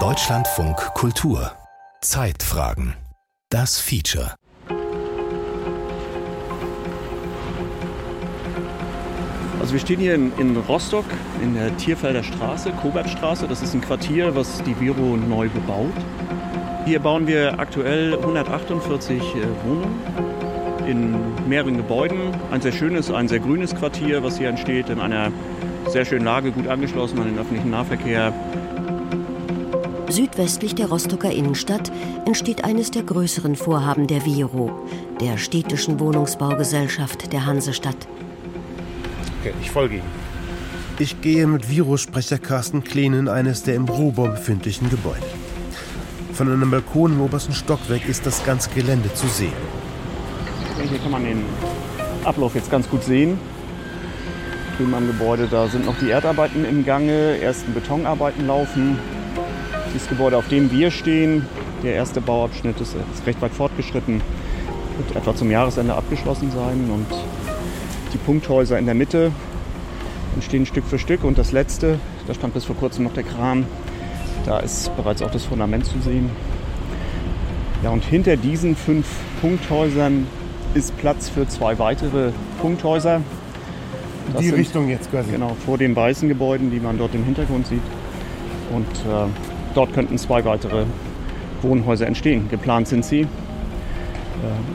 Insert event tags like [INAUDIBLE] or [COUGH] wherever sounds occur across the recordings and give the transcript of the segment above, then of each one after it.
Deutschlandfunk Kultur Zeitfragen Das Feature Also wir stehen hier in, in, Rostock in der Tierfelder Straße, Kobertstraße. Das ist ein Quartier, was die Viro neu bebaut. Hier bauen wir aktuell 148 äh, Wohnungen in mehreren Gebäuden. Ein sehr schönes, ein sehr grünes Quartier, was hier entsteht, in einer sehr schönen Lage, gut angeschlossen an den öffentlichen Nahverkehr. Südwestlich der Rostocker Innenstadt entsteht eines der größeren Vorhaben der Viro, der städtischen Wohnungsbaugesellschaft der Hansestadt. Okay, ich folge Ihnen. Ich gehe mit Virus-Sprecher Carsten Kleen in eines der im Rohbau befindlichen Gebäude. Von einem Balkon im obersten Stockwerk ist das ganze Gelände zu sehen. Hier kann man den Ablauf jetzt ganz gut sehen. Drüben am Gebäude, da sind noch die Erdarbeiten im Gange, ersten Betonarbeiten laufen. Dieses Gebäude, auf dem wir stehen, der erste Bauabschnitt ist, ist recht weit fortgeschritten, wird etwa zum Jahresende abgeschlossen sein. Und die Punkthäuser in der Mitte entstehen Stück für Stück. Und das letzte, da stand bis vor kurzem noch der Kran, da ist bereits auch das Fundament zu sehen. Ja, und hinter diesen fünf Punkthäusern ist Platz für zwei weitere Punkthäuser. Das die sind, Richtung jetzt quasi. Genau, vor den weißen Gebäuden, die man dort im Hintergrund sieht. Und äh, dort könnten zwei weitere Wohnhäuser entstehen. Geplant sind sie. Äh,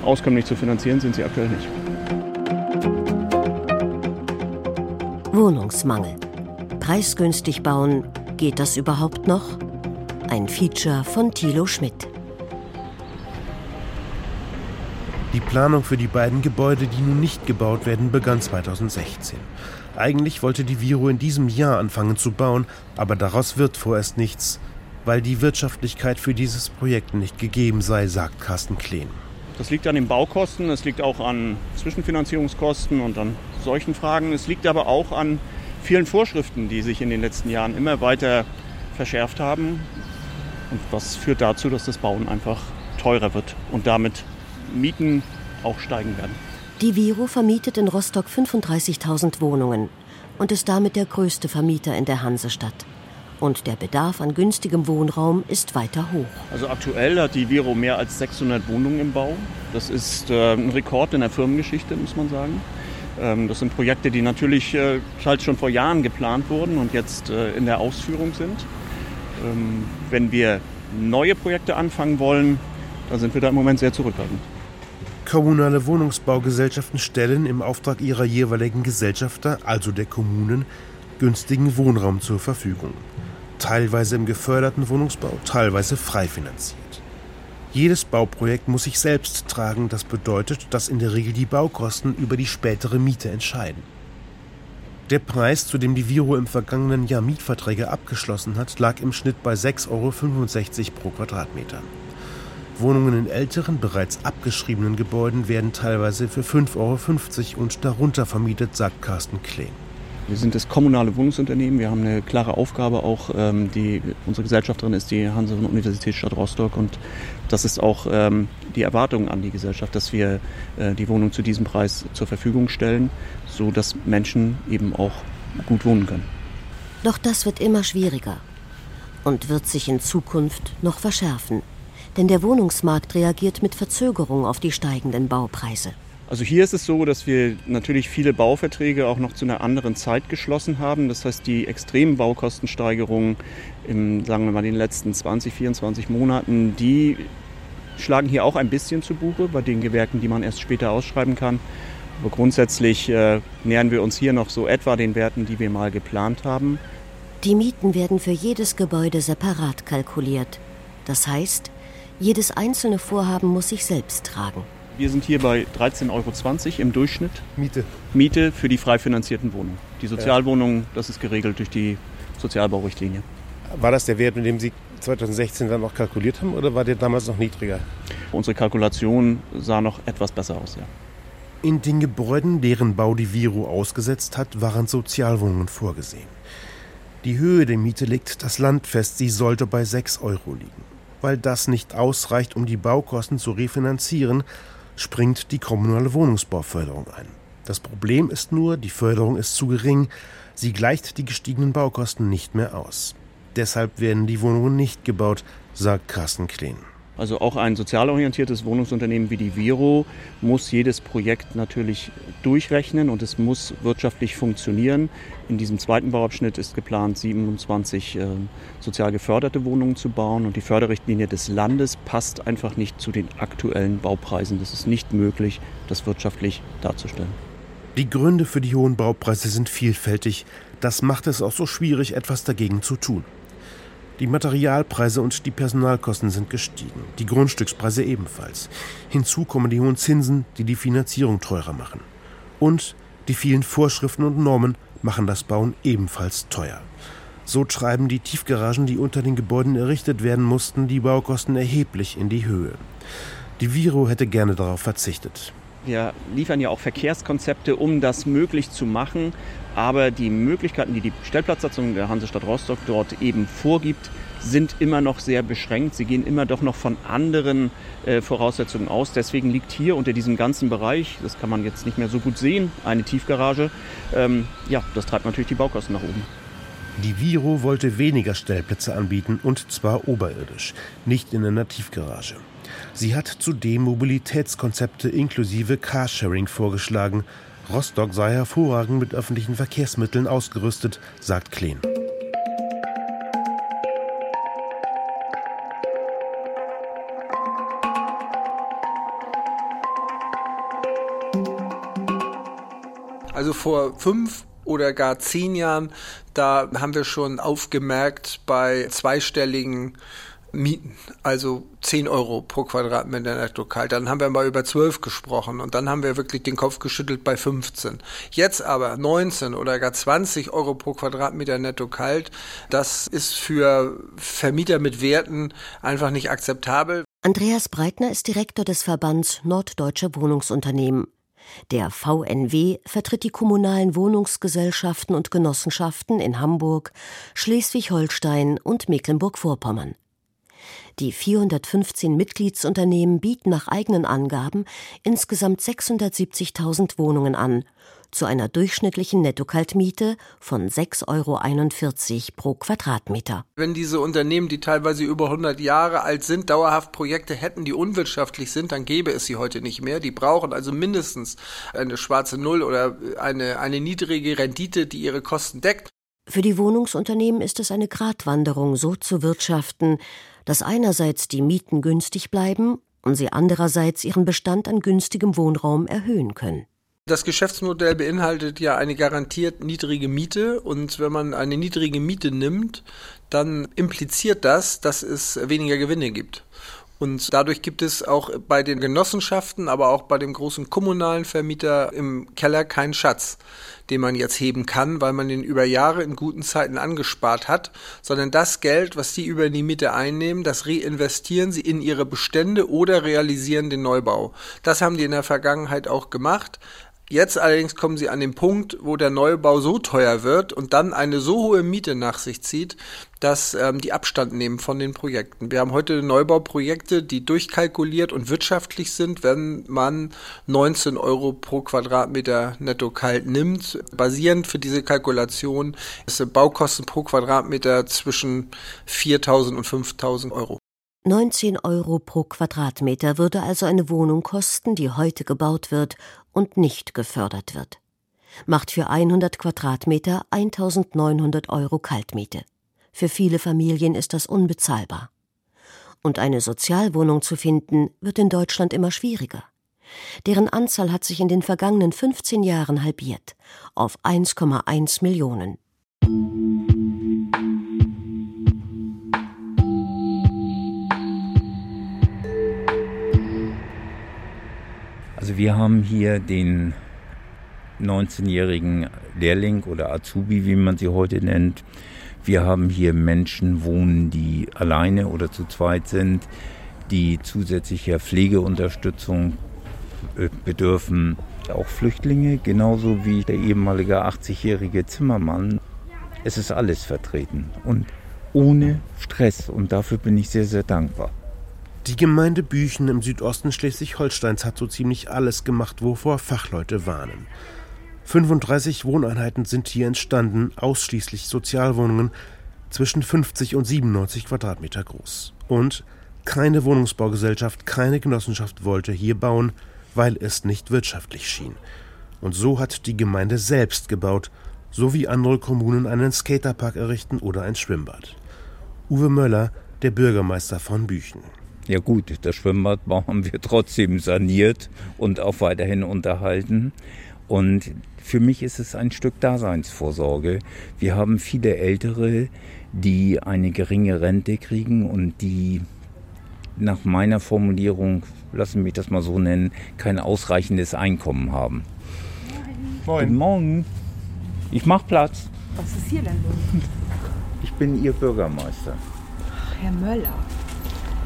auskömmlich zu finanzieren sind sie aktuell nicht. Wohnungsmangel. Preisgünstig bauen Geht das überhaupt noch? Ein Feature von Thilo Schmidt. Die Planung für die beiden Gebäude, die nun nicht gebaut werden, begann 2016. Eigentlich wollte die Viro in diesem Jahr anfangen zu bauen, aber daraus wird vorerst nichts, weil die Wirtschaftlichkeit für dieses Projekt nicht gegeben sei, sagt Carsten Kleen. Das liegt an den Baukosten, es liegt auch an Zwischenfinanzierungskosten und an solchen Fragen. Es liegt aber auch an vielen Vorschriften, die sich in den letzten Jahren immer weiter verschärft haben. Und was führt dazu, dass das Bauen einfach teurer wird und damit Mieten auch steigen werden. Die Viro vermietet in Rostock 35.000 Wohnungen und ist damit der größte Vermieter in der Hansestadt. Und der Bedarf an günstigem Wohnraum ist weiter hoch. Also aktuell hat die Viro mehr als 600 Wohnungen im Bau. Das ist äh, ein Rekord in der Firmengeschichte, muss man sagen. Ähm, das sind Projekte, die natürlich äh, halt schon vor Jahren geplant wurden und jetzt äh, in der Ausführung sind. Ähm, wenn wir neue Projekte anfangen wollen, dann sind wir da im Moment sehr zurückhaltend. Kommunale Wohnungsbaugesellschaften stellen im Auftrag ihrer jeweiligen Gesellschafter, also der Kommunen, günstigen Wohnraum zur Verfügung. Teilweise im geförderten Wohnungsbau, teilweise frei finanziert. Jedes Bauprojekt muss sich selbst tragen. Das bedeutet, dass in der Regel die Baukosten über die spätere Miete entscheiden. Der Preis, zu dem die Viro im vergangenen Jahr Mietverträge abgeschlossen hat, lag im Schnitt bei 6,65 Euro pro Quadratmeter. Wohnungen in älteren, bereits abgeschriebenen Gebäuden werden teilweise für 5,50 Euro und darunter vermietet, sagt Carsten Kleen. Wir sind das kommunale Wohnungsunternehmen. Wir haben eine klare Aufgabe auch. Ähm, die, unsere Gesellschafterin ist die Hanse Universitätsstadt Rostock und das ist auch ähm, die Erwartung an die Gesellschaft, dass wir äh, die Wohnung zu diesem Preis zur Verfügung stellen, so dass Menschen eben auch gut wohnen können. Doch das wird immer schwieriger und wird sich in Zukunft noch verschärfen. Denn der Wohnungsmarkt reagiert mit Verzögerung auf die steigenden Baupreise. Also hier ist es so, dass wir natürlich viele Bauverträge auch noch zu einer anderen Zeit geschlossen haben. Das heißt, die extremen Baukostensteigerungen in, sagen wir mal, den letzten 20, 24 Monaten, die schlagen hier auch ein bisschen zu Buche bei den Gewerken, die man erst später ausschreiben kann. Aber grundsätzlich äh, nähern wir uns hier noch so etwa den Werten, die wir mal geplant haben. Die Mieten werden für jedes Gebäude separat kalkuliert. Das heißt, jedes einzelne Vorhaben muss sich selbst tragen. Wir sind hier bei 13,20 Euro im Durchschnitt. Miete. Miete für die frei finanzierten Wohnungen. Die Sozialwohnungen, das ist geregelt durch die Sozialbaurichtlinie. War das der Wert, mit dem Sie 2016 dann auch kalkuliert haben oder war der damals noch niedriger? Unsere Kalkulation sah noch etwas besser aus, ja. In den Gebäuden, deren Bau die Viro ausgesetzt hat, waren Sozialwohnungen vorgesehen. Die Höhe der Miete legt das Land fest, sie sollte bei 6 Euro liegen. Weil das nicht ausreicht, um die Baukosten zu refinanzieren, springt die kommunale Wohnungsbauförderung ein. Das Problem ist nur, die Förderung ist zu gering, sie gleicht die gestiegenen Baukosten nicht mehr aus. Deshalb werden die Wohnungen nicht gebaut, sagt Carsten Kleen. Also auch ein sozial orientiertes Wohnungsunternehmen wie die Viro muss jedes Projekt natürlich durchrechnen und es muss wirtschaftlich funktionieren. In diesem zweiten Bauabschnitt ist geplant, 27 äh, sozial geförderte Wohnungen zu bauen und die Förderrichtlinie des Landes passt einfach nicht zu den aktuellen Baupreisen. Das ist nicht möglich, das wirtschaftlich darzustellen. Die Gründe für die hohen Baupreise sind vielfältig. Das macht es auch so schwierig, etwas dagegen zu tun. Die Materialpreise und die Personalkosten sind gestiegen, die Grundstückspreise ebenfalls. Hinzu kommen die hohen Zinsen, die die Finanzierung teurer machen. Und die vielen Vorschriften und Normen machen das Bauen ebenfalls teuer. So treiben die Tiefgaragen, die unter den Gebäuden errichtet werden mussten, die Baukosten erheblich in die Höhe. Die Viro hätte gerne darauf verzichtet. Wir liefern ja auch Verkehrskonzepte, um das möglich zu machen. Aber die Möglichkeiten, die die Stellplatzsatzung der Hansestadt Rostock dort eben vorgibt, sind immer noch sehr beschränkt. Sie gehen immer doch noch von anderen äh, Voraussetzungen aus. Deswegen liegt hier unter diesem ganzen Bereich, das kann man jetzt nicht mehr so gut sehen, eine Tiefgarage. Ähm, ja, das treibt natürlich die Baukosten nach oben. Die Viro wollte weniger Stellplätze anbieten und zwar oberirdisch, nicht in einer Tiefgarage. Sie hat zudem Mobilitätskonzepte inklusive Carsharing vorgeschlagen, Rostock sei hervorragend mit öffentlichen Verkehrsmitteln ausgerüstet, sagt Kleen. Also vor fünf oder gar zehn Jahren, da haben wir schon aufgemerkt bei zweistelligen Mieten, also 10 Euro pro Quadratmeter netto kalt. Dann haben wir mal über 12 gesprochen und dann haben wir wirklich den Kopf geschüttelt bei 15. Jetzt aber 19 oder gar 20 Euro pro Quadratmeter netto kalt, das ist für Vermieter mit Werten einfach nicht akzeptabel. Andreas Breitner ist Direktor des Verbands Norddeutsche Wohnungsunternehmen. Der VNW vertritt die kommunalen Wohnungsgesellschaften und Genossenschaften in Hamburg, Schleswig-Holstein und Mecklenburg-Vorpommern. Die 415 Mitgliedsunternehmen bieten nach eigenen Angaben insgesamt 670.000 Wohnungen an, zu einer durchschnittlichen Nettokaltmiete von 6,41 Euro pro Quadratmeter. Wenn diese Unternehmen, die teilweise über 100 Jahre alt sind, dauerhaft Projekte hätten, die unwirtschaftlich sind, dann gäbe es sie heute nicht mehr. Die brauchen also mindestens eine schwarze Null oder eine, eine niedrige Rendite, die ihre Kosten deckt. Für die Wohnungsunternehmen ist es eine Gratwanderung, so zu wirtschaften, dass einerseits die Mieten günstig bleiben und sie andererseits ihren Bestand an günstigem Wohnraum erhöhen können. Das Geschäftsmodell beinhaltet ja eine garantiert niedrige Miete und wenn man eine niedrige Miete nimmt, dann impliziert das, dass es weniger Gewinne gibt. Und dadurch gibt es auch bei den Genossenschaften, aber auch bei dem großen kommunalen Vermieter im Keller keinen Schatz, den man jetzt heben kann, weil man den über Jahre in guten Zeiten angespart hat, sondern das Geld, was die über die Miete einnehmen, das reinvestieren sie in ihre Bestände oder realisieren den Neubau. Das haben die in der Vergangenheit auch gemacht, Jetzt allerdings kommen sie an den Punkt, wo der Neubau so teuer wird und dann eine so hohe Miete nach sich zieht, dass ähm, die Abstand nehmen von den Projekten. Wir haben heute Neubauprojekte, die durchkalkuliert und wirtschaftlich sind, wenn man 19 Euro pro Quadratmeter netto kalt nimmt. Basierend für diese Kalkulation sind Baukosten pro Quadratmeter zwischen 4.000 und 5.000 Euro. 19 Euro pro Quadratmeter würde also eine Wohnung kosten, die heute gebaut wird und nicht gefördert wird. Macht für 100 Quadratmeter 1900 Euro Kaltmiete. Für viele Familien ist das unbezahlbar. Und eine Sozialwohnung zu finden, wird in Deutschland immer schwieriger. Deren Anzahl hat sich in den vergangenen 15 Jahren halbiert auf 1,1 Millionen. Also wir haben hier den 19-jährigen Lehrling oder Azubi, wie man sie heute nennt. Wir haben hier Menschen wohnen, die alleine oder zu zweit sind, die zusätzlicher Pflegeunterstützung äh, bedürfen. Auch Flüchtlinge, genauso wie der ehemalige 80-jährige Zimmermann. Es ist alles vertreten und ohne Stress und dafür bin ich sehr, sehr dankbar. Die Gemeinde Büchen im Südosten Schleswig-Holsteins hat so ziemlich alles gemacht, wovor Fachleute warnen. 35 Wohneinheiten sind hier entstanden, ausschließlich Sozialwohnungen, zwischen 50 und 97 Quadratmeter groß. Und keine Wohnungsbaugesellschaft, keine Genossenschaft wollte hier bauen, weil es nicht wirtschaftlich schien. Und so hat die Gemeinde selbst gebaut, so wie andere Kommunen einen Skaterpark errichten oder ein Schwimmbad. Uwe Möller, der Bürgermeister von Büchen. Ja gut, das Schwimmbad haben wir [LAUGHS] trotzdem saniert und auch weiterhin unterhalten. Und für mich ist es ein Stück Daseinsvorsorge. Wir haben viele Ältere, die eine geringe Rente kriegen und die nach meiner Formulierung, lassen mich das mal so nennen, kein ausreichendes Einkommen haben. Moin. Guten Morgen. Ich mach Platz. Was ist hier denn los? Ich bin Ihr Bürgermeister. Ach, Herr Möller.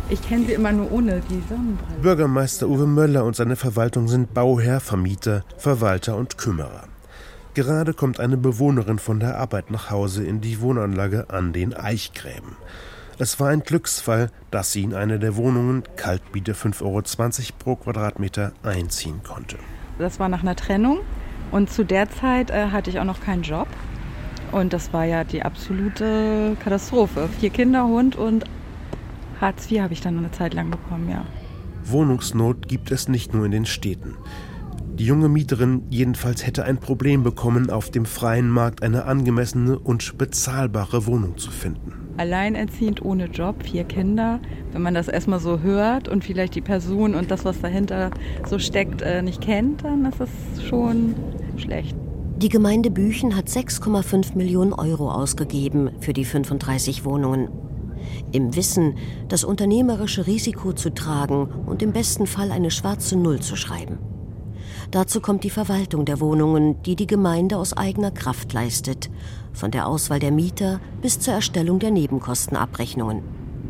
Ich kenne Sie immer nur ohne die Sonnenbrille. Bürgermeister Uwe Möller und seine Verwaltung sind Bauherr, Vermieter, Verwalter und Kümmerer. Gerade kommt eine Bewohnerin von der Arbeit nach Hause in die Wohnanlage an den Eichgräben. Es war ein Glücksfall, dass sie in eine der Wohnungen, Kaltmiete 5,20 Euro pro Quadratmeter, einziehen konnte. Das war nach einer Trennung und zu der Zeit äh, hatte ich auch noch keinen Job. Und das war ja die absolute Katastrophe. Vier Kinder, Hund und Hartz IV habe ich dann eine Zeit lang bekommen, ja. Wohnungsnot gibt es nicht nur in den Städten. Die junge Mieterin jedenfalls hätte ein Problem bekommen, auf dem freien Markt eine angemessene und bezahlbare Wohnung zu finden. Alleinerziehend ohne Job, vier Kinder. Wenn man das erstmal so hört und vielleicht die Person und das, was dahinter so steckt, äh, nicht kennt, dann ist das schon schlecht. Die Gemeinde Büchen hat 6,5 Millionen Euro ausgegeben für die 35 Wohnungen. Im Wissen, das unternehmerische Risiko zu tragen und im besten Fall eine schwarze Null zu schreiben. Dazu kommt die Verwaltung der Wohnungen, die die Gemeinde aus eigener Kraft leistet, von der Auswahl der Mieter bis zur Erstellung der Nebenkostenabrechnungen.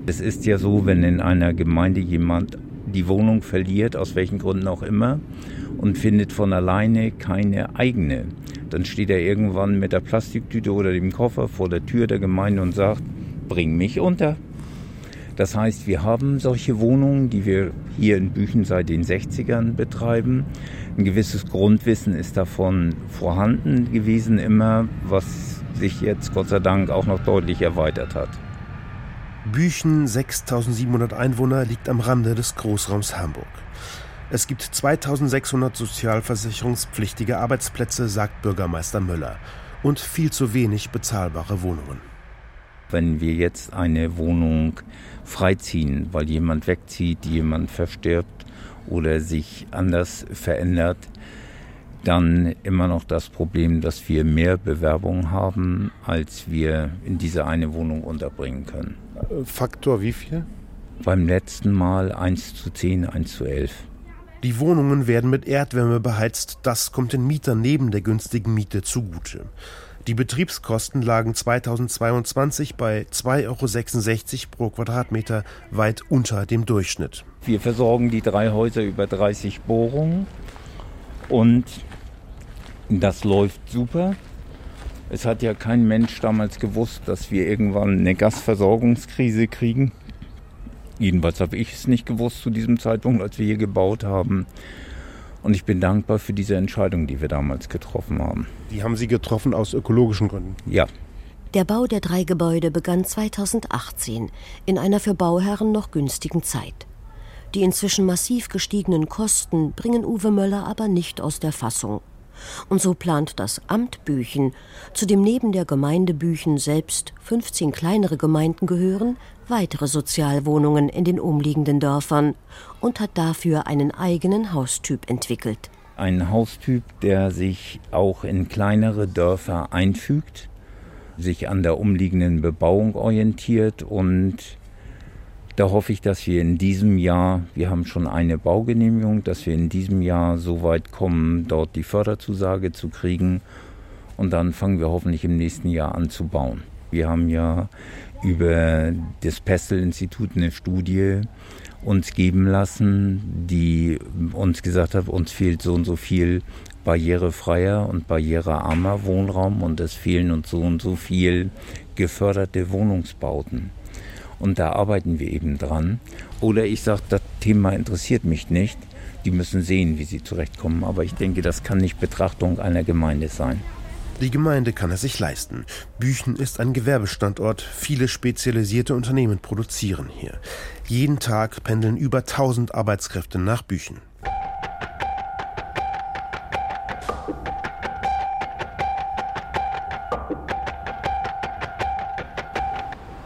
Es ist ja so, wenn in einer Gemeinde jemand die Wohnung verliert, aus welchen Gründen auch immer, und findet von alleine keine eigene, dann steht er irgendwann mit der Plastiktüte oder dem Koffer vor der Tür der Gemeinde und sagt, bring mich unter. Das heißt, wir haben solche Wohnungen, die wir hier in Büchen seit den 60ern betreiben. Ein gewisses Grundwissen ist davon vorhanden gewesen immer, was sich jetzt Gott sei Dank auch noch deutlich erweitert hat. Büchen, 6700 Einwohner, liegt am Rande des Großraums Hamburg. Es gibt 2600 sozialversicherungspflichtige Arbeitsplätze, sagt Bürgermeister Müller, und viel zu wenig bezahlbare Wohnungen. Wenn wir jetzt eine Wohnung freiziehen, weil jemand wegzieht, jemand verstirbt oder sich anders verändert, dann immer noch das Problem, dass wir mehr Bewerbungen haben, als wir in diese eine Wohnung unterbringen können. Faktor wie viel? Beim letzten Mal 1 zu 10, 1 zu 11. Die Wohnungen werden mit Erdwärme beheizt, das kommt den Mietern neben der günstigen Miete zugute. Die Betriebskosten lagen 2022 bei 2,66 Euro pro Quadratmeter, weit unter dem Durchschnitt. Wir versorgen die drei Häuser über 30 Bohrungen und das läuft super. Es hat ja kein Mensch damals gewusst, dass wir irgendwann eine Gasversorgungskrise kriegen. Jedenfalls habe ich es nicht gewusst zu diesem Zeitpunkt, als wir hier gebaut haben. Und ich bin dankbar für diese Entscheidung, die wir damals getroffen haben. Die haben Sie getroffen aus ökologischen Gründen? Ja. Der Bau der drei Gebäude begann 2018 in einer für Bauherren noch günstigen Zeit. Die inzwischen massiv gestiegenen Kosten bringen Uwe Möller aber nicht aus der Fassung. Und so plant das Amt Büchen, zu dem neben der Gemeinde Büchen selbst 15 kleinere Gemeinden gehören, weitere Sozialwohnungen in den umliegenden Dörfern und hat dafür einen eigenen Haustyp entwickelt. Ein Haustyp, der sich auch in kleinere Dörfer einfügt, sich an der umliegenden Bebauung orientiert und da hoffe ich, dass wir in diesem Jahr, wir haben schon eine Baugenehmigung, dass wir in diesem Jahr so weit kommen, dort die Förderzusage zu kriegen. Und dann fangen wir hoffentlich im nächsten Jahr an zu bauen. Wir haben ja über das Pestel-Institut eine Studie uns geben lassen, die uns gesagt hat, uns fehlt so und so viel barrierefreier und barrierearmer Wohnraum und es fehlen uns so und so viel geförderte Wohnungsbauten. Und da arbeiten wir eben dran. Oder ich sage, das Thema interessiert mich nicht. Die müssen sehen, wie sie zurechtkommen. Aber ich denke, das kann nicht Betrachtung einer Gemeinde sein. Die Gemeinde kann es sich leisten. Büchen ist ein Gewerbestandort. Viele spezialisierte Unternehmen produzieren hier. Jeden Tag pendeln über 1000 Arbeitskräfte nach Büchen.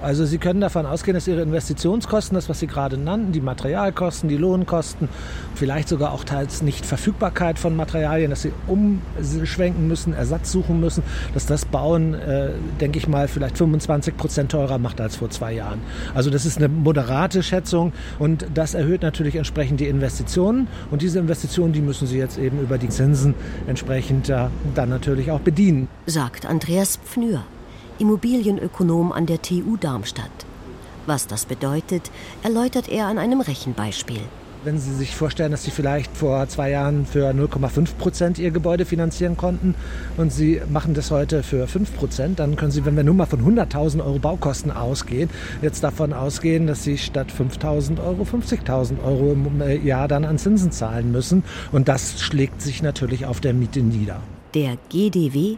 Also Sie können davon ausgehen, dass Ihre Investitionskosten, das was Sie gerade nannten, die Materialkosten, die Lohnkosten, vielleicht sogar auch teils nicht Verfügbarkeit von Materialien, dass Sie umschwenken müssen, Ersatz suchen müssen, dass das Bauen, äh, denke ich mal, vielleicht 25 Prozent teurer macht als vor zwei Jahren. Also das ist eine moderate Schätzung und das erhöht natürlich entsprechend die Investitionen und diese Investitionen, die müssen Sie jetzt eben über die Zinsen entsprechend äh, dann natürlich auch bedienen. Sagt Andreas Pfnür. Immobilienökonom an der TU Darmstadt. Was das bedeutet, erläutert er an einem Rechenbeispiel. Wenn Sie sich vorstellen, dass Sie vielleicht vor zwei Jahren für 0,5 Prozent Ihr Gebäude finanzieren konnten und Sie machen das heute für 5 Prozent, dann können Sie, wenn wir nur mal von 100.000 Euro Baukosten ausgehen, jetzt davon ausgehen, dass Sie statt 5.000 Euro 50.000 Euro im äh, Jahr dann an Zinsen zahlen müssen. Und das schlägt sich natürlich auf der Miete nieder. Der GDW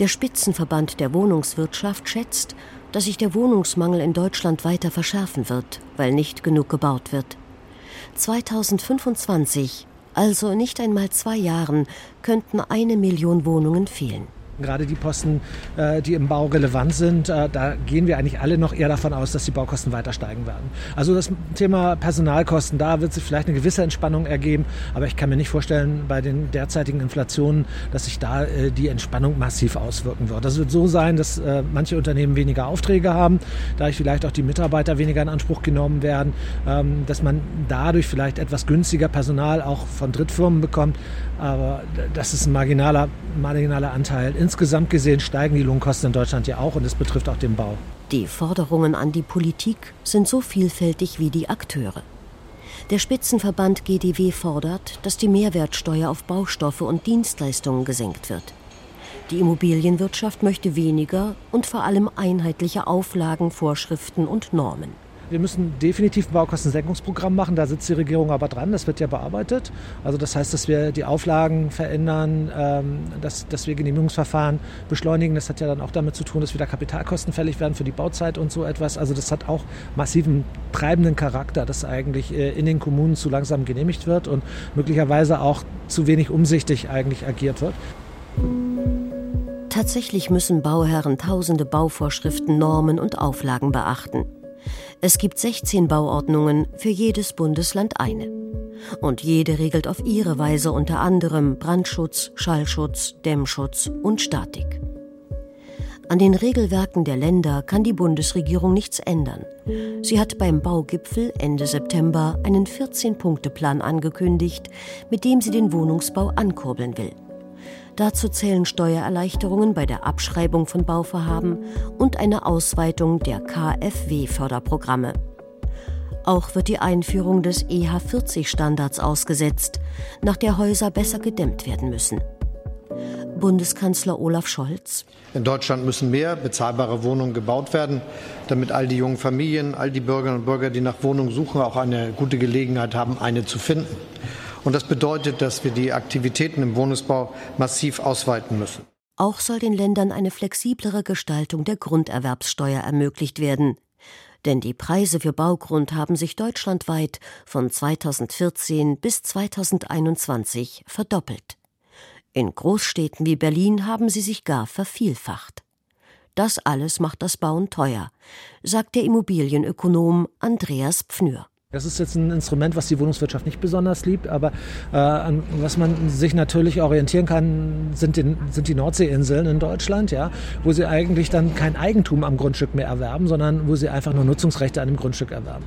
der Spitzenverband der Wohnungswirtschaft schätzt, dass sich der Wohnungsmangel in Deutschland weiter verschärfen wird, weil nicht genug gebaut wird. 2025, also nicht einmal zwei Jahren, könnten eine Million Wohnungen fehlen. Gerade die Posten, äh, die im Bau relevant sind, äh, da gehen wir eigentlich alle noch eher davon aus, dass die Baukosten weiter steigen werden. Also das Thema Personalkosten, da wird sich vielleicht eine gewisse Entspannung ergeben, aber ich kann mir nicht vorstellen, bei den derzeitigen Inflationen, dass sich da äh, die Entspannung massiv auswirken wird. Das wird so sein, dass manche Unternehmen weniger Aufträge haben, dadurch vielleicht auch die Mitarbeiter weniger in Anspruch genommen werden, ähm, dass man dadurch vielleicht etwas günstiger Personal auch von Drittfirmen bekommt, aber das ist ein marginaler, marginaler Anteil. Insgesamt gesehen steigen die Lohnkosten in Deutschland ja auch und es betrifft auch den Bau. Die Forderungen an die Politik sind so vielfältig wie die Akteure. Der Spitzenverband GDW fordert, dass die Mehrwertsteuer auf Baustoffe und Dienstleistungen gesenkt wird. Die Immobilienwirtschaft möchte weniger und vor allem einheitliche Auflagen, Vorschriften und Normen. Wir müssen definitiv ein Baukostensenkungsprogramm machen. Da sitzt die Regierung aber dran. Das wird ja bearbeitet. Also das heißt, dass wir die Auflagen verändern, ähm, dass, dass wir Genehmigungsverfahren beschleunigen. Das hat ja dann auch damit zu tun, dass wieder Kapitalkosten fällig werden für die Bauzeit und so etwas. Also das hat auch massiven treibenden Charakter, dass eigentlich äh, in den Kommunen zu langsam genehmigt wird und möglicherweise auch zu wenig umsichtig eigentlich agiert wird. Tatsächlich müssen Bauherren tausende Bauvorschriften, Normen und Auflagen beachten. Es gibt 16 Bauordnungen, für jedes Bundesland eine. Und jede regelt auf ihre Weise unter anderem Brandschutz, Schallschutz, Dämmschutz und Statik. An den Regelwerken der Länder kann die Bundesregierung nichts ändern. Sie hat beim Baugipfel Ende September einen 14-Punkte-Plan angekündigt, mit dem sie den Wohnungsbau ankurbeln will. Dazu zählen Steuererleichterungen bei der Abschreibung von Bauvorhaben und eine Ausweitung der KfW-Förderprogramme. Auch wird die Einführung des EH40-Standards ausgesetzt, nach der Häuser besser gedämmt werden müssen. Bundeskanzler Olaf Scholz. In Deutschland müssen mehr bezahlbare Wohnungen gebaut werden, damit all die jungen Familien, all die Bürgerinnen und Bürger, die nach Wohnungen suchen, auch eine gute Gelegenheit haben, eine zu finden. Und das bedeutet, dass wir die Aktivitäten im Wohnungsbau massiv ausweiten müssen. Auch soll den Ländern eine flexiblere Gestaltung der Grunderwerbssteuer ermöglicht werden. Denn die Preise für Baugrund haben sich deutschlandweit von 2014 bis 2021 verdoppelt. In Großstädten wie Berlin haben sie sich gar vervielfacht. Das alles macht das Bauen teuer, sagt der Immobilienökonom Andreas Pfnür. Das ist jetzt ein Instrument, was die Wohnungswirtschaft nicht besonders liebt, aber äh, an was man sich natürlich orientieren kann, sind, den, sind die Nordseeinseln in Deutschland, ja, wo sie eigentlich dann kein Eigentum am Grundstück mehr erwerben, sondern wo sie einfach nur Nutzungsrechte an dem Grundstück erwerben.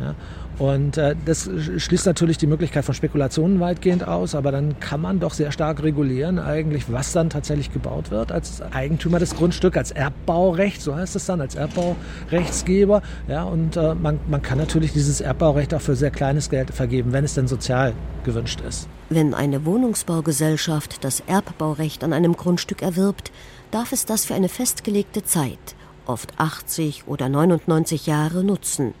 Ja. Und äh, das schließt natürlich die Möglichkeit von Spekulationen weitgehend aus, aber dann kann man doch sehr stark regulieren, eigentlich, was dann tatsächlich gebaut wird als Eigentümer des Grundstücks, als Erbbaurecht, so heißt es dann, als Erbbaurechtsgeber. Ja, und äh, man, man kann natürlich dieses Erbbaurecht auch für sehr kleines Geld vergeben, wenn es denn sozial gewünscht ist. Wenn eine Wohnungsbaugesellschaft das Erbbaurecht an einem Grundstück erwirbt, darf es das für eine festgelegte Zeit, oft 80 oder 99 Jahre, nutzen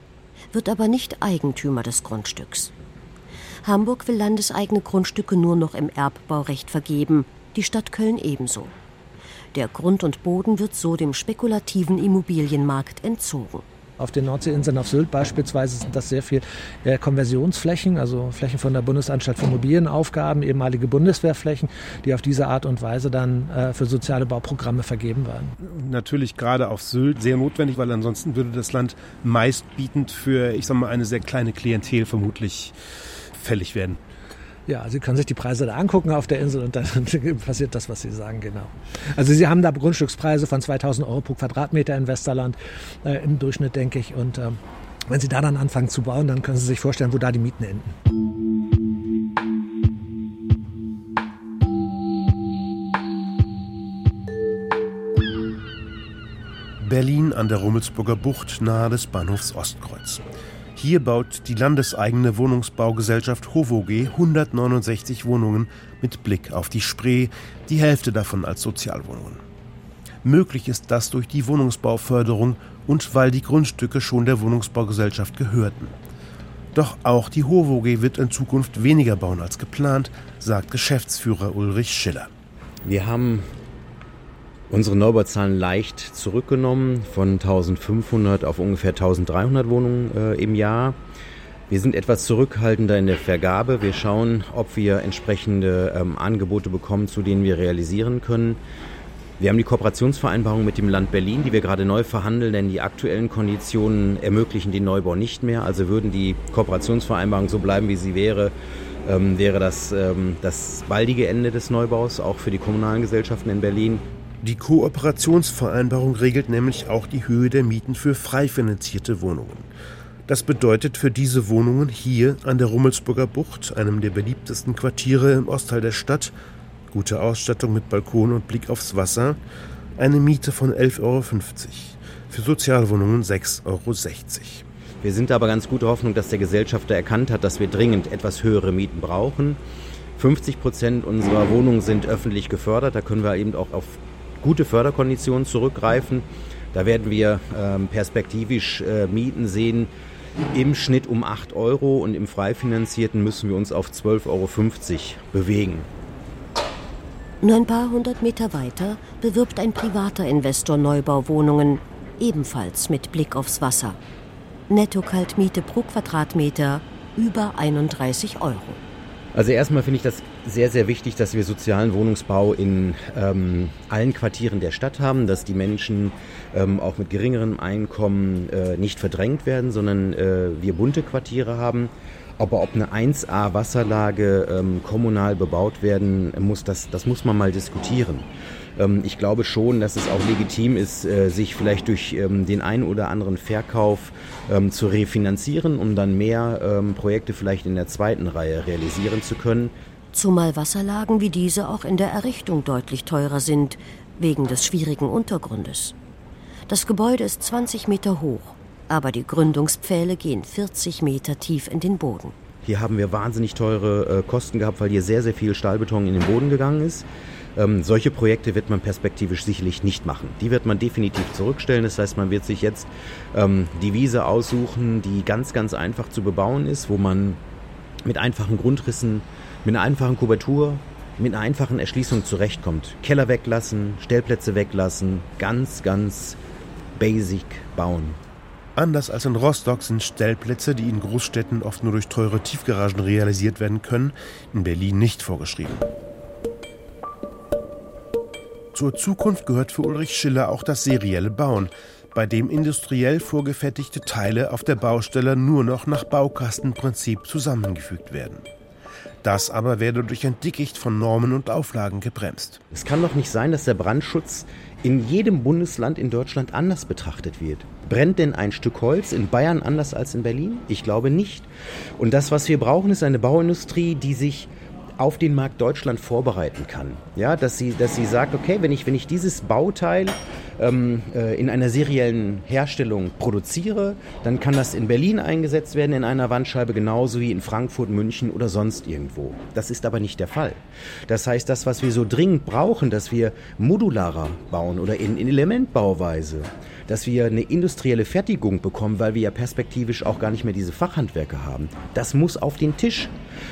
wird aber nicht Eigentümer des Grundstücks. Hamburg will landeseigene Grundstücke nur noch im Erbbaurecht vergeben, die Stadt Köln ebenso. Der Grund und Boden wird so dem spekulativen Immobilienmarkt entzogen. Auf den Nordseeinseln auf Sylt beispielsweise sind das sehr viel äh, Konversionsflächen, also Flächen von der Bundesanstalt für Immobilienaufgaben, ehemalige Bundeswehrflächen, die auf diese Art und Weise dann äh, für soziale Bauprogramme vergeben werden. Natürlich gerade auf Sylt sehr notwendig, weil ansonsten würde das Land meistbietend für, ich sag mal, eine sehr kleine Klientel vermutlich fällig werden. Ja, Sie können sich die Preise da angucken auf der Insel und dann [LAUGHS] passiert das, was Sie sagen, genau. Also Sie haben da Grundstückspreise von 2000 Euro pro Quadratmeter in Westerland äh, im Durchschnitt, denke ich. Und ähm, wenn Sie da dann anfangen zu bauen, dann können Sie sich vorstellen, wo da die Mieten enden. Berlin an der Rummelsburger Bucht nahe des Bahnhofs Ostkreuz. Hier baut die landeseigene Wohnungsbaugesellschaft HOVOG 169 Wohnungen mit Blick auf die Spree, die Hälfte davon als Sozialwohnungen. Möglich ist das durch die Wohnungsbauförderung und weil die Grundstücke schon der Wohnungsbaugesellschaft gehörten. Doch auch die HOVOG wird in Zukunft weniger bauen als geplant, sagt Geschäftsführer Ulrich Schiller. Wir haben unsere Neubauzahlen leicht zurückgenommen von 1500 auf ungefähr 1300 Wohnungen äh, im Jahr. Wir sind etwas zurückhaltender in der Vergabe. Wir schauen, ob wir entsprechende ähm, Angebote bekommen, zu denen wir realisieren können. Wir haben die Kooperationsvereinbarung mit dem Land Berlin, die wir gerade neu verhandeln, denn die aktuellen Konditionen ermöglichen den Neubau nicht mehr. Also würden die Kooperationsvereinbarung so bleiben, wie sie wäre, ähm, wäre das ähm, das baldige Ende des Neubaus, auch für die kommunalen Gesellschaften in Berlin. Die Kooperationsvereinbarung regelt nämlich auch die Höhe der Mieten für frei finanzierte Wohnungen. Das bedeutet für diese Wohnungen hier an der Rummelsburger Bucht, einem der beliebtesten Quartiere im Ostteil der Stadt, gute Ausstattung mit Balkon und Blick aufs Wasser, eine Miete von 11,50 Euro. Für Sozialwohnungen 6,60 Euro. Wir sind aber ganz guter Hoffnung, dass der Gesellschafter erkannt hat, dass wir dringend etwas höhere Mieten brauchen. 50 Prozent unserer Wohnungen sind öffentlich gefördert. Da können wir eben auch auf gute Förderkonditionen zurückgreifen. Da werden wir ähm, perspektivisch äh, Mieten sehen im Schnitt um 8 Euro und im frei finanzierten müssen wir uns auf 12,50 Euro bewegen. Nur ein paar hundert Meter weiter bewirbt ein privater Investor Neubauwohnungen, ebenfalls mit Blick aufs Wasser. Netto-Kaltmiete pro Quadratmeter über 31 Euro. Also erstmal finde ich das sehr, sehr wichtig, dass wir sozialen Wohnungsbau in ähm, allen Quartieren der Stadt haben, dass die Menschen ähm, auch mit geringerem Einkommen äh, nicht verdrängt werden, sondern äh, wir bunte Quartiere haben. Aber ob eine 1A Wasserlage ähm, kommunal bebaut werden muss, das, das muss man mal diskutieren. Ähm, ich glaube schon, dass es auch legitim ist, äh, sich vielleicht durch ähm, den einen oder anderen Verkauf ähm, zu refinanzieren, um dann mehr Projekte vielleicht in der zweiten Reihe realisieren zu können. Zumal Wasserlagen wie diese auch in der Errichtung deutlich teurer sind, wegen des schwierigen Untergrundes. Das Gebäude ist 20 Meter hoch, aber die Gründungspfähle gehen 40 Meter tief in den Boden. Hier haben wir wahnsinnig teure äh, Kosten gehabt, weil hier sehr, sehr viel Stahlbeton in den Boden gegangen ist. Ähm, solche Projekte wird man perspektivisch sicherlich nicht machen. Die wird man definitiv zurückstellen. Das heißt, man wird sich jetzt ähm, die Wiese aussuchen, die ganz, ganz einfach zu bebauen ist, wo man mit einfachen Grundrissen, mit einer einfachen Kubatur, mit einer einfachen Erschließung zurechtkommt. Keller weglassen, Stellplätze weglassen, ganz, ganz basic bauen. Anders als in Rostock sind Stellplätze, die in Großstädten oft nur durch teure Tiefgaragen realisiert werden können, in Berlin nicht vorgeschrieben. Zur Zukunft gehört für Ulrich Schiller auch das serielle Bauen, bei dem industriell vorgefertigte Teile auf der Baustelle nur noch nach Baukastenprinzip zusammengefügt werden. Das aber werde durch ein Dickicht von Normen und Auflagen gebremst. Es kann doch nicht sein, dass der Brandschutz in jedem Bundesland in Deutschland anders betrachtet wird. Brennt denn ein Stück Holz in Bayern anders als in Berlin? Ich glaube nicht. Und das, was wir brauchen, ist eine Bauindustrie, die sich auf den Markt Deutschland vorbereiten kann. Ja, dass sie, dass sie sagt, okay, wenn ich, wenn ich dieses Bauteil ähm, äh, in einer seriellen Herstellung produziere, dann kann das in Berlin eingesetzt werden in einer Wandscheibe, genauso wie in Frankfurt, München oder sonst irgendwo. Das ist aber nicht der Fall. Das heißt, das, was wir so dringend brauchen, dass wir modularer bauen oder in, in Elementbauweise, dass wir eine industrielle Fertigung bekommen, weil wir ja perspektivisch auch gar nicht mehr diese Fachhandwerker haben. Das muss auf den Tisch.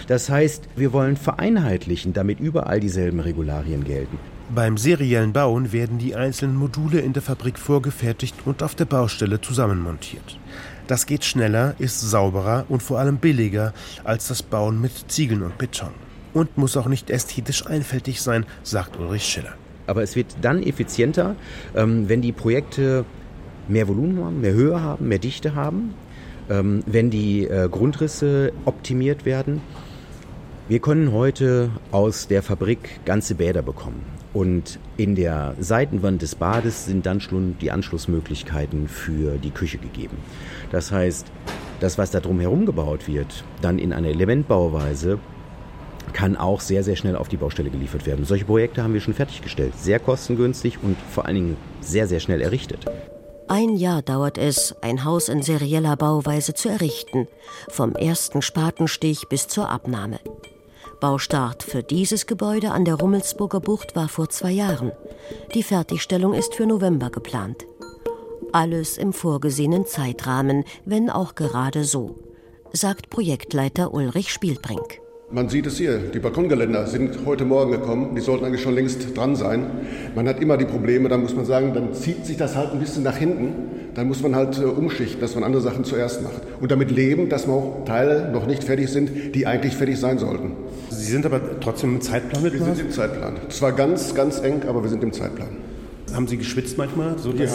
Das heißt, wir wollen vereinheitlichen, damit überall dieselben Regularien gelten. Beim seriellen Bauen werden die einzelnen Module in der Fabrik vorgefertigt und auf der Baustelle zusammenmontiert. Das geht schneller, ist sauberer und vor allem billiger als das Bauen mit Ziegeln und Beton. Und muss auch nicht ästhetisch einfältig sein, sagt Ulrich Schiller. Aber es wird dann effizienter, ähm, wenn die Projekte mehr Volumen haben, mehr Höhe haben, mehr Dichte haben, ähm, wenn die äh, Grundrisse optimiert werden. Wir können heute aus der Fabrik ganze Bäder bekommen. Und in der Seitenwand des Bades sind dann schon die Anschlussmöglichkeiten für die Küche gegeben. Das heißt, das, was da drumherum gebaut wird, dann in einer Elementbauweise, kann auch sehr, sehr schnell auf die Baustelle geliefert werden. Solche Projekte haben wir schon fertiggestellt. Sehr kostengünstig und vor allen Dingen sehr, sehr schnell errichtet. Ein Jahr dauert es, ein Haus in serieller Bauweise zu errichten, vom ersten Spatenstich bis zur Abnahme. Baustart für dieses Gebäude an der Rummelsburger Bucht war vor zwei Jahren. Die Fertigstellung ist für November geplant. Alles im vorgesehenen Zeitrahmen, wenn auch gerade so, sagt Projektleiter Ulrich Spielbrink. Man sieht es hier, die Balkongeländer sind heute Morgen gekommen, die sollten eigentlich schon längst dran sein. Man hat immer die Probleme, da muss man sagen, dann zieht sich das halt ein bisschen nach hinten, dann muss man halt äh, umschichten, dass man andere Sachen zuerst macht. Und damit leben, dass man auch Teile noch nicht fertig sind, die eigentlich fertig sein sollten. Sie sind aber trotzdem im Zeitplan mit Wir sind im Zeitplan. Es war ganz, ganz eng, aber wir sind im Zeitplan. Haben Sie geschwitzt manchmal? So ja.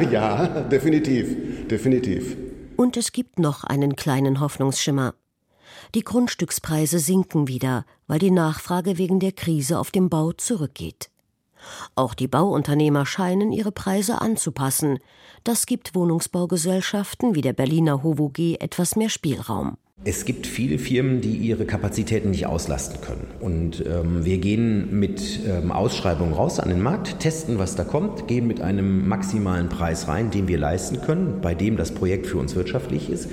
[LAUGHS] ja, definitiv, definitiv. Und es gibt noch einen kleinen Hoffnungsschimmer. Die Grundstückspreise sinken wieder, weil die Nachfrage wegen der Krise auf dem Bau zurückgeht. Auch die Bauunternehmer scheinen ihre Preise anzupassen. Das gibt Wohnungsbaugesellschaften wie der Berliner HOVOG etwas mehr Spielraum. Es gibt viele Firmen, die ihre Kapazitäten nicht auslasten können. Und ähm, wir gehen mit ähm, Ausschreibungen raus an den Markt, testen, was da kommt, gehen mit einem maximalen Preis rein, den wir leisten können, bei dem das Projekt für uns wirtschaftlich ist.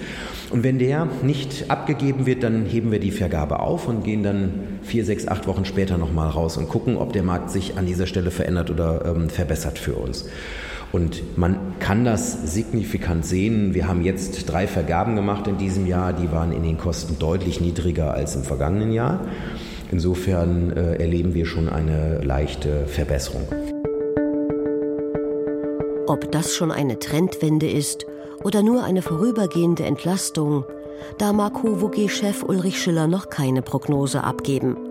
Und wenn der nicht abgegeben wird, dann heben wir die Vergabe auf und gehen dann vier, sechs, acht Wochen später nochmal raus und gucken, ob der Markt sich an dieser Stelle verändert oder ähm, verbessert für uns. Und man kann das signifikant sehen. Wir haben jetzt drei Vergaben gemacht in diesem Jahr. Die waren in den Kosten deutlich niedriger als im vergangenen Jahr. Insofern äh, erleben wir schon eine leichte Verbesserung. Ob das schon eine Trendwende ist oder nur eine vorübergehende Entlastung, da mag HOVOG-Chef Ulrich Schiller noch keine Prognose abgeben.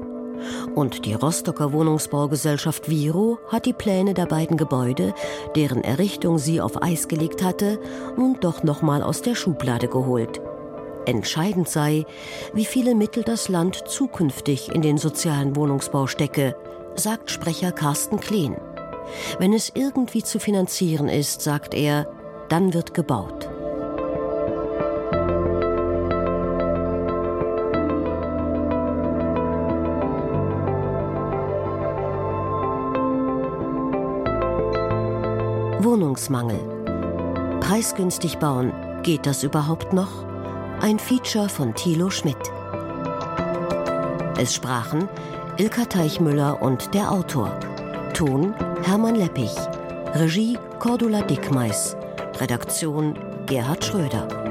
Und die Rostocker Wohnungsbaugesellschaft Viro hat die Pläne der beiden Gebäude, deren Errichtung sie auf Eis gelegt hatte, nun doch nochmal aus der Schublade geholt. Entscheidend sei, wie viele Mittel das Land zukünftig in den sozialen Wohnungsbau stecke, sagt Sprecher Carsten Kleen. Wenn es irgendwie zu finanzieren ist, sagt er, dann wird gebaut. Wohnungsmangel. Preisgünstig bauen, geht das überhaupt noch? Ein Feature von Thilo Schmidt. Es sprachen Ilka Teichmüller und der Autor. Ton Hermann Leppich. Regie Cordula Dickmeis. Redaktion Gerhard Schröder.